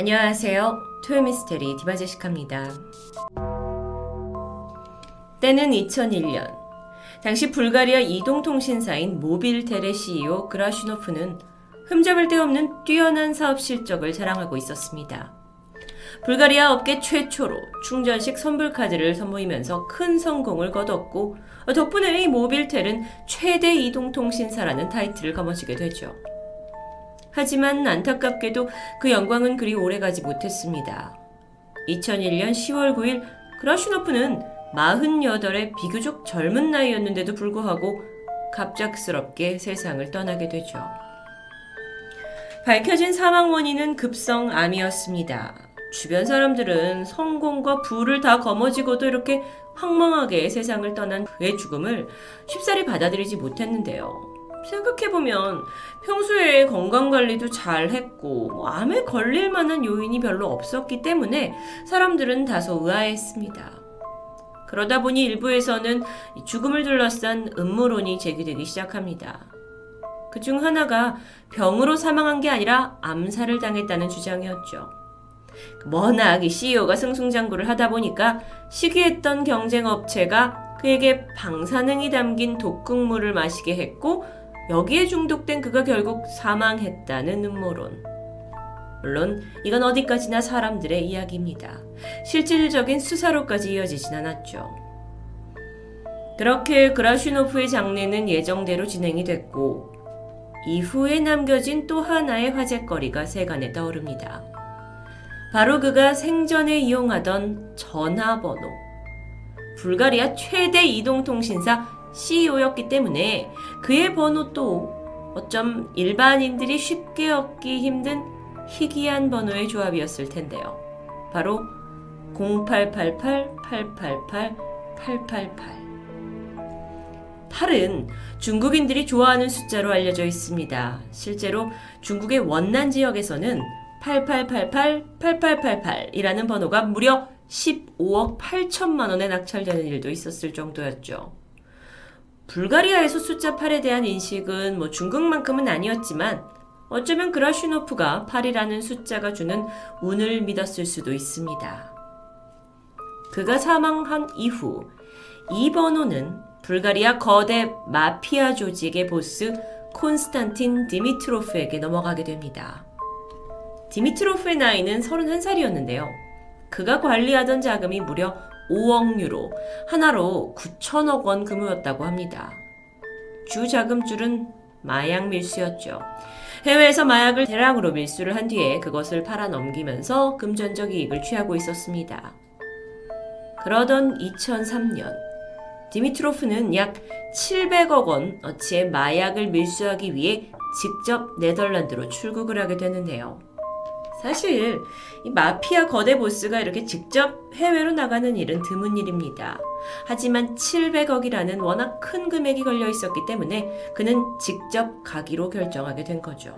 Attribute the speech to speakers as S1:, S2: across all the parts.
S1: 안녕하세요. 토요미스테리 디바제시카입니다. 때는 2001년. 당시 불가리아 이동통신사인 모빌텔의 CEO 그라슈노프는 흠잡을 데 없는 뛰어난 사업 실적을 자랑하고 있었습니다. 불가리아 업계 최초로 충전식 선불카드를 선보이면서 큰 성공을 거뒀고 덕분에 이 모빌텔은 최대 이동통신사라는 타이틀을 거머쥐게 되죠. 하지만 안타깝게도 그 영광은 그리 오래가지 못했습니다. 2001년 10월 9일 그라슈노프는 48의 비교적 젊은 나이였는데도 불구하고 갑작스럽게 세상을 떠나게 되죠. 밝혀진 사망 원인은 급성 암이었습니다. 주변 사람들은 성공과 부를 다 거머쥐고도 이렇게 황망하게 세상을 떠난 그의 죽음을 쉽사리 받아들이지 못했는데요. 생각해보면 평소에 건강관리도 잘 했고 뭐 암에 걸릴 만한 요인이 별로 없었기 때문에 사람들은 다소 의아했습니다. 그러다 보니 일부에서는 죽음을 둘러싼 음모론이 제기되기 시작합니다. 그 중 하나가 병으로 사망한 게 아니라 암살을 당했다는 주장이었죠. 워낙 이 CEO가 승승장구를 하다 보니까 시기했던 경쟁업체가 그에게 방사능이 담긴 독극물을 마시게 했고 여기에 중독된 그가 결국 사망했다는 음모론. 물론 이건 어디까지나 사람들의 이야기입니다. 실질적인 수사로까지 이어지진 않았죠. 그렇게 그라슈노프의 장례는 예정대로 진행이 됐고 이후에 남겨진 또 하나의 화제거리가 세간에 떠오릅니다. 바로 그가 생전에 이용하던 전화번호. 불가리아 최대 이동통신사 CEO였기 때문에 그의 번호도 어쩜 일반인들이 쉽게 얻기 힘든 희귀한 번호의 조합이었을 텐데요. 바로 0888-888-888. 8은 중국인들이 좋아하는 숫자로 알려져 있습니다. 실제로 중국의 원난 지역에서는 8888-8888이라는 번호가 무려 15억 8천만 원에 낙찰되는 일도 있었을 정도였죠. 불가리아에서 숫자 8에 대한 인식은 뭐 중국만큼은 아니었지만 어쩌면 그라슈노프가 8이라는 숫자가 주는 운을 믿었을 수도 있습니다. 그가 사망한 이후 이 번호는 불가리아 거대 마피아 조직의 보스 콘스탄틴 디미트로프에게 넘어가게 됩니다. 디미트로프의 나이는 31살이었는데요. 그가 관리하던 자금이 무려 5억 유로, 하나로 9천억 원 규모였다고 합니다. 주 자금줄은 마약 밀수였죠. 해외에서 마약을 대량으로 밀수를 한 뒤에 그것을 팔아 넘기면서 금전적 이익을 취하고 있었습니다. 그러던 2003년, 디미트로프는 약 700억 원 어치의 마약을 밀수하기 위해 직접 네덜란드로 출국을 하게 되는데요. 사실 이 마피아 거대 보스가 이렇게 직접 해외로 나가는 일은 드문 일입니다. 하지만 700억이라는 워낙 큰 금액이 걸려 있었기 때문에 그는 직접 가기로 결정하게 된 거죠.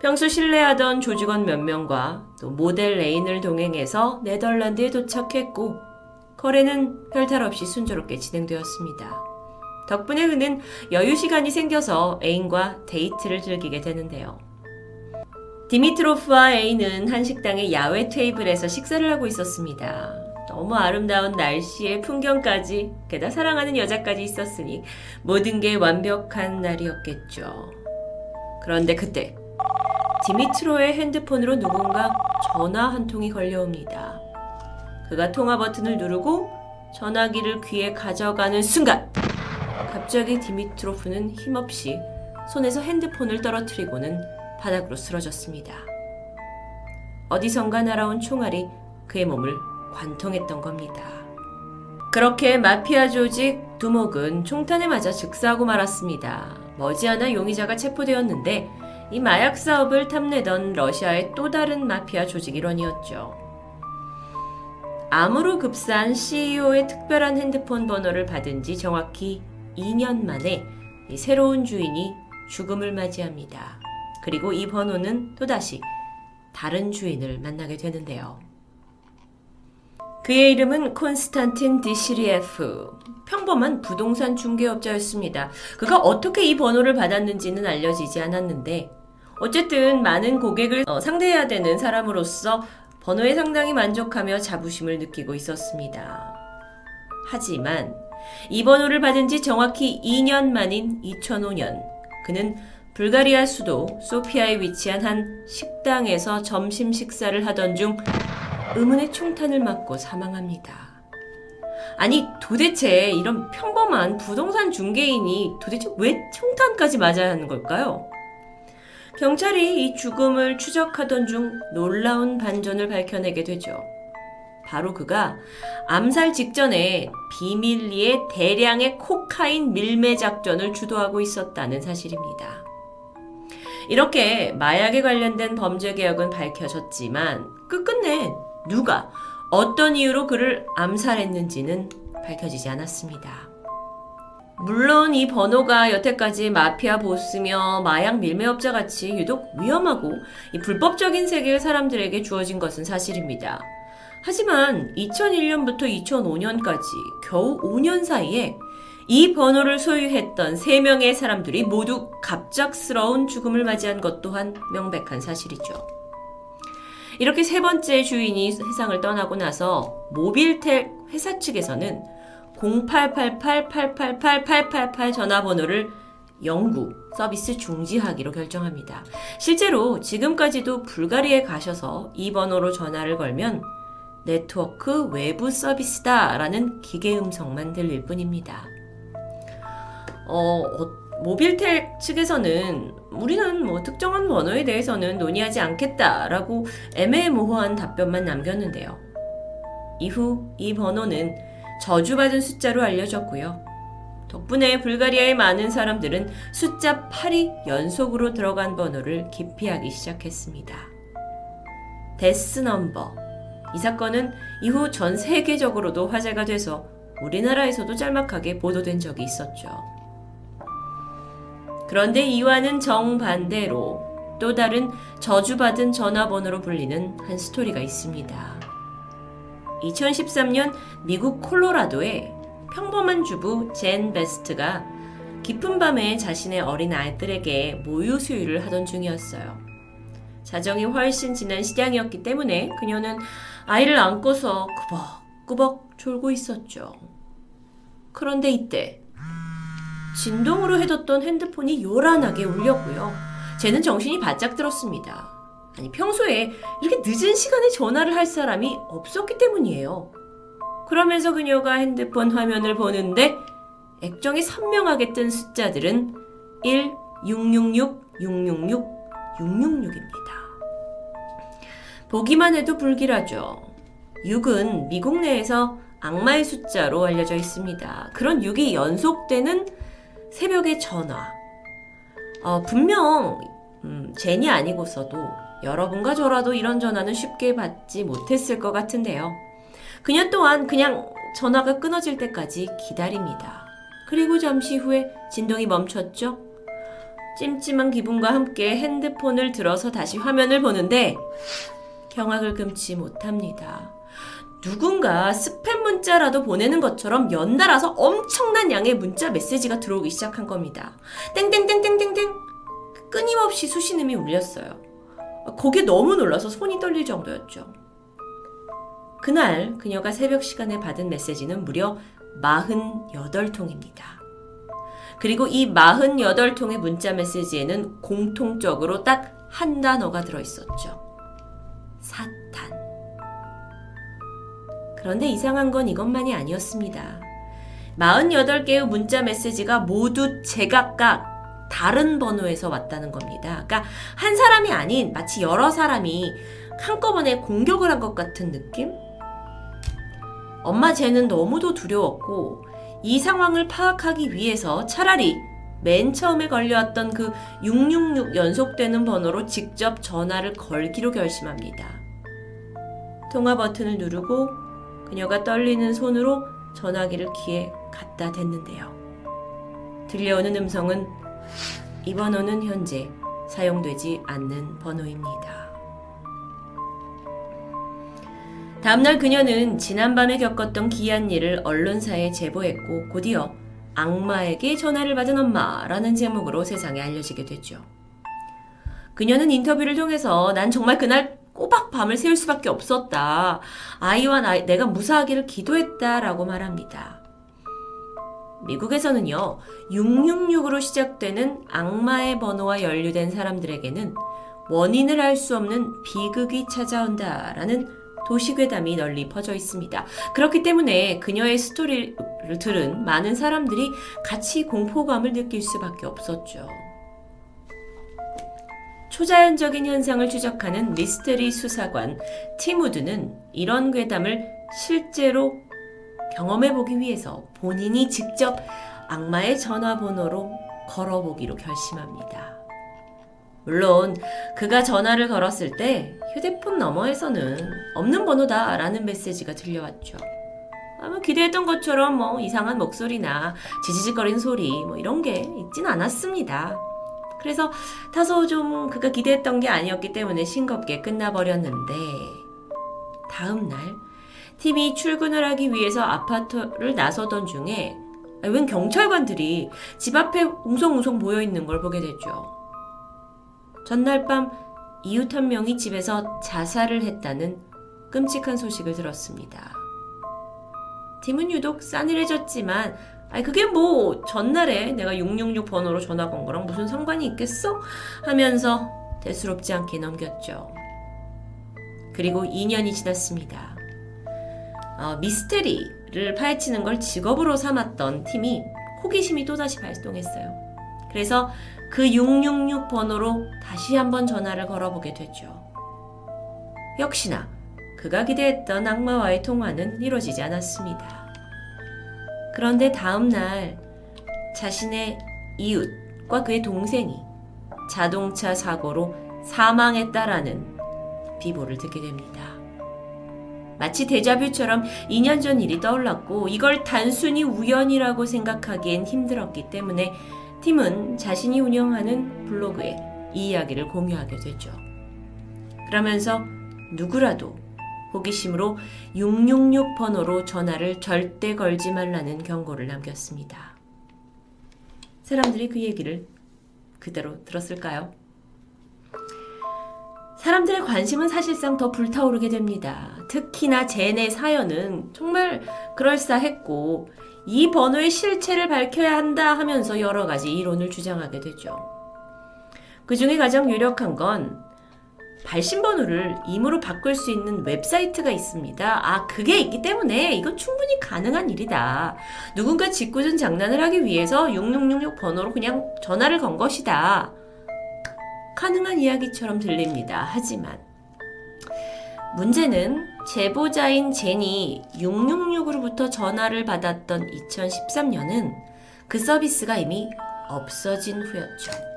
S1: 평소 신뢰하던 조직원 몇 명과 또 모델 레인을 동행해서 네덜란드에 도착했고 거래는 별탈 없이 순조롭게 진행되었습니다. 덕분에 그는 여유 시간이 생겨서 애인과 데이트를 즐기게 되는데요. 디미트로프와 에이는 한 식당의 야외 테이블에서 식사를 하고 있었습니다. 너무 아름다운 날씨에 풍경까지, 게다 사랑하는 여자까지 있었으니 모든 게 완벽한 날이었겠죠. 그런데 그때 디미트로프의 핸드폰으로 누군가 전화 한 통이 걸려옵니다. 그가 통화 버튼을 누르고 전화기를 귀에 가져가는 순간 갑자기 디미트로프는 힘없이 손에서 핸드폰을 떨어뜨리고는 바닥으로 쓰러졌습니다. 어디선가 날아온 총알이 그의 몸을 관통했던 겁니다. 그렇게 마피아 조직 두목은 총탄에 맞아 즉사하고 말았습니다. 머지않아 용의자가 체포되었는데 이 마약 사업을 탐내던 러시아의 또 다른 마피아 조직 일원이었죠. 암으로 급사한 CEO의 특별한 핸드폰 번호를 받은 지 정확히 2년 만에 새로운 주인이 죽음을 맞이합니다. 그리고 이 번호는 또다시 다른 주인을 만나게 되는데요. 그의 이름은 콘스탄틴 디시리에프. 평범한 부동산 중개업자였습니다. 그가 어떻게 이 번호를 받았는지는 알려지지 않았는데 어쨌든 많은 고객을 어, 상대해야 되는 사람으로서 번호에 상당히 만족하며 자부심을 느끼고 있었습니다. 하지만 이 번호를 받은 지 정확히 2년 만인 2005년 그는 불가리아 수도 소피아에 위치한 한 식당에서 점심 식사를 하던 중 의문의 총탄을 맞고 사망합니다. 아니 도대체 이런 평범한 부동산 중개인이 도대체 왜 총탄까지 맞아야 하는 걸까요? 경찰이 이 죽음을 추적하던 중 놀라운 반전을 밝혀내게 되죠. 바로 그가 암살 직전에 비밀리에 대량의 코카인 밀매 작전을 주도하고 있었다는 사실입니다. 이렇게 마약에 관련된 범죄 개혁은 밝혀졌지만 끝끝내 누가 어떤 이유로 그를 암살했는지는 밝혀지지 않았습니다. 물론 이 번호가 여태까지 마피아 보스며 마약 밀매업자 같이 유독 위험하고 불법적인 세계의 사람들에게 주어진 것은 사실입니다. 하지만 2001년부터 2005년까지 겨우 5년 사이에 이 번호를 소유했던 3명의 사람들이 모두 갑작스러운 죽음을 맞이한 것 또한 명백한 사실이죠. 이렇게 세 번째 주인이 세상을 떠나고 나서 모빌텔 회사 측에서는 0888-888-888 전화번호를 영구 서비스 중지하기로 결정합니다. 실제로 지금까지도 불가리에 가셔서 이 번호로 전화를 걸면 네트워크 외부 서비스다라는 기계 음성만 들릴 뿐입니다. 어, 어, 모빌텔 측에서는 우리는 뭐 특정한 번호에 대해서는 논의하지 않겠다라고 애매모호한 답변만 남겼는데요. 이후 이 번호는 저주받은 숫자로 알려졌고요. 덕분에 불가리아의 많은 사람들은 숫자 8이 연속으로 들어간 번호를 기피하기 시작했습니다. 데스 넘버. 이 사건은 이후 전 세계적으로도 화제가 돼서 우리나라에서도 짤막하게 보도된 적이 있었죠. 그런데 이와는 정반대로 또 다른 저주받은 전화번호로 불리는 한 스토리가 있습니다. 2013년 미국 콜로라도에 평범한 주부 젠 베스트가 깊은 밤에 자신의 어린 아이들에게 모유 수유를 하던 중이었어요. 자정이 훨씬 지난 시장이었기 때문에 그녀는 아이를 안고서 꾸벅꾸벅 졸고 있었죠. 그런데 이때 진동으로 해뒀던 핸드폰이 요란하게 울렸고요. 쟤는 정신이 바짝 들었습니다. 아니, 평소에 이렇게 늦은 시간에 전화를 할 사람이 없었기 때문이에요. 그러면서 그녀가 핸드폰 화면을 보는데 액정이 선명하게 뜬 숫자들은 1, 666, 666, 666입니다. 보기만 해도 불길하죠. 6은 미국 내에서 악마의 숫자로 알려져 있습니다. 그런 6이 연속되는 새벽의 전화. 어, 분명 음, 젠이 아니고서도 여러분과 저라도 이런 전화는 쉽게 받지 못했을 것 같은데요. 그녀 또한 그냥 전화가 끊어질 때까지 기다립니다. 그리고 잠시 후에 진동이 멈췄죠? 찜찜한 기분과 함께 핸드폰을 들어서 다시 화면을 보는데 경악을 금치 못합니다. 누군가 스팸 문자라도 보내는 것처럼 연달아서 엄청난 양의 문자 메시지가 들어오기 시작한 겁니다. 땡땡땡땡땡땡 끊임없이 수신음이 울렸어요. 거기에 너무 놀라서 손이 떨릴 정도였죠. 그날 그녀가 새벽 시간에 받은 메시지는 무려 48통입니다. 그리고 이 48통의 문자 메시지에는 공통적으로 딱 한 단어가 들어있었죠. 사탄. 그런데 이상한 건 이것만이 아니었습니다. 48개의 문자 메시지가 모두 제각각 다른 번호에서 왔다는 겁니다. 그러니까 한 사람이 아닌 마치 여러 사람이 한꺼번에 공격을 한 것 같은 느낌? 엄마 쟤는 너무도 두려웠고 이 상황을 파악하기 위해서 차라리 맨 처음에 걸려왔던 그 666 연속되는 번호로 직접 전화를 걸기로 결심합니다. 통화 버튼을 누르고 그녀가 떨리는 손으로 전화기를 귀에 갖다 댔는데요. 들려오는 음성은 이 번호는 현재 사용되지 않는 번호입니다. 다음날 그녀는 지난밤에 겪었던 기이한 일을 언론사에 제보했고 곧이어 악마에게 전화를 받은 엄마라는 제목으로 세상에 알려지게 됐죠. 그녀는 인터뷰를 통해서 난 정말 그날 꼬박 밤을 새울 수밖에 없었다. 아이와 나, 내가 무사하기를 기도했다라고 말합니다. 미국에서는요, 666으로 시작되는 악마의 번호와 연루된 사람들에게는 원인을 알 수 없는 비극이 찾아온다라는 도시괴담이 널리 퍼져 있습니다. 그렇기 때문에 그녀의 스토리를 들은 많은 사람들이 같이 공포감을 느낄 수밖에 없었죠. 초자연적인 현상을 추적하는 미스테리 수사관 티무드는 이런 괴담을 실제로 경험해보기 위해서 본인이 직접 악마의 전화번호로 걸어보기로 결심합니다. 물론 그가 전화를 걸었을 때 휴대폰 너머에서는 없는 번호다 라는 메시지가 들려왔죠. 아마 기대했던 것처럼 뭐 이상한 목소리나 지지직거리는 소리 뭐 이런 게 있진 않았습니다. 그래서 다소 좀 그가 기대했던 게 아니었기 때문에 싱겁게 끝나버렸는데 다음 날 팀이 출근을 하기 위해서 아파트를 나서던 중에 웬 경찰관들이 집 앞에 웅성웅성 모여 있는 걸 보게 됐죠. 전날 밤 이웃 한 명이 집에서 자살을 했다는 끔찍한 소식을 들었습니다. 팀은 유독 싸늘해졌지만 아니 그게 뭐 전날에 내가 666 번호로 전화 건 거랑 무슨 상관이 있겠어? 하면서 대수롭지 않게 넘겼죠. 그리고 2년이 지났습니다. 어, 미스테리를 파헤치는 걸 직업으로 삼았던 팀이 호기심이 또다시 발동했어요. 그래서 그 666 번호로 다시 한번 전화를 걸어보게 되죠. 역시나 그가 기대했던 악마와의 통화는 이루어지지 않았습니다. 그런데 다음 날 자신의 이웃과 그의 동생이 자동차 사고로 사망했다라는 비보를 듣게 됩니다. 마치 데자뷰처럼 2년 전 일이 떠올랐고 이걸 단순히 우연이라고 생각하기엔 힘들었기 때문에 팀은 자신이 운영하는 블로그에 이 이야기를 공유하게 되죠. 그러면서 누구라도 호기심으로 666 번호로 전화를 절대 걸지 말라는 경고를 남겼습니다. 사람들이 그 얘기를 그대로 들었을까요? 사람들의 관심은 사실상 더 불타오르게 됩니다. 특히나 제네 사연은 정말 그럴싸했고 이 번호의 실체를 밝혀야 한다 하면서 여러 가지 이론을 주장하게 되죠. 그 중에 가장 유력한 건 발신번호를 임으로 바꿀 수 있는 웹사이트가 있습니다. 아, 그게 있기 때문에 이건 충분히 가능한 일이다. 누군가 짓궂은 장난을 하기 위해서 6666 번호로 그냥 전화를 건 것이다. 가능한 이야기처럼 들립니다. 하지만 문제는 제보자인 제니 666으로부터 전화를 받았던 2013년은 그 서비스가 이미 없어진 후였죠.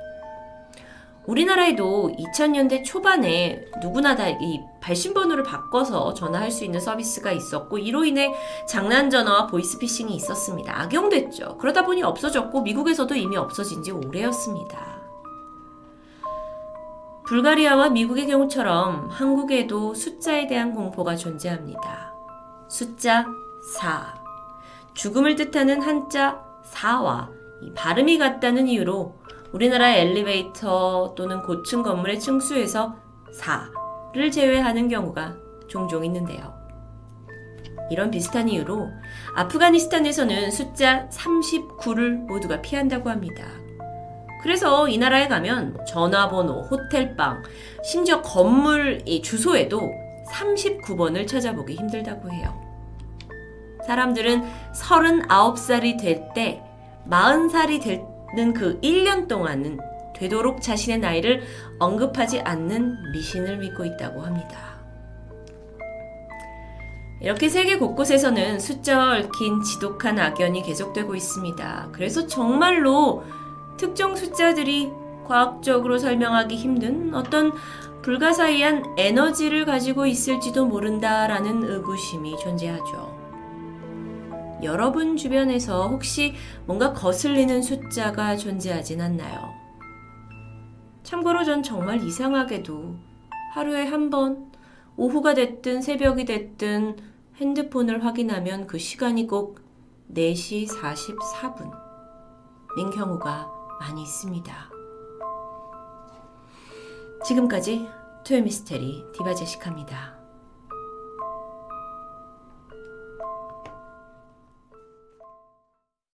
S1: 우리나라에도 2000년대 초반에 누구나 다 이 발신번호를 바꿔서 전화할 수 있는 서비스가 있었고 이로 인해 장난 전화와 보이스피싱이 있었습니다. 악용됐죠. 그러다 보니 없어졌고 미국에서도 이미 없어진 지 오래였습니다. 불가리아와 미국의 경우처럼 한국에도 숫자에 대한 공포가 존재합니다. 숫자 4. 죽음을 뜻하는 한자 4와 발음이 같다는 이유로 우리나라 엘리베이터 또는 고층 건물의 층수에서 4를 제외하는 경우가 종종 있는데요. 이런 비슷한 이유로 아프가니스탄에서는 숫자 39를 모두가 피한다고 합니다. 그래서 이 나라에 가면 전화번호, 호텔방, 심지어 건물 주소에도 39번을 찾아보기 힘들다고 해요. 사람들은 39살이 될 때 40살이 될는 그 1년 동안은 되도록 자신의 나이를 언급하지 않는 미신을 믿고 있다고 합니다. 이렇게 세계 곳곳에서는 숫자와 얽힌 지독한 악연이 계속되고 있습니다. 그래서 정말로 특정 숫자들이 과학적으로 설명하기 힘든 어떤 불가사의한 에너지를 가지고 있을지도 모른다라는 의구심이 존재하죠. 여러분 주변에서 혹시 뭔가 거슬리는 숫자가 존재하진 않나요? 참고로 전 정말 이상하게도 하루에 한 번, 오후가 됐든 새벽이 됐든 핸드폰을 확인하면 그 시간이 꼭 4시 44분인 경우가 많이 있습니다. 지금까지 토요미스테리 디바제시카입니다.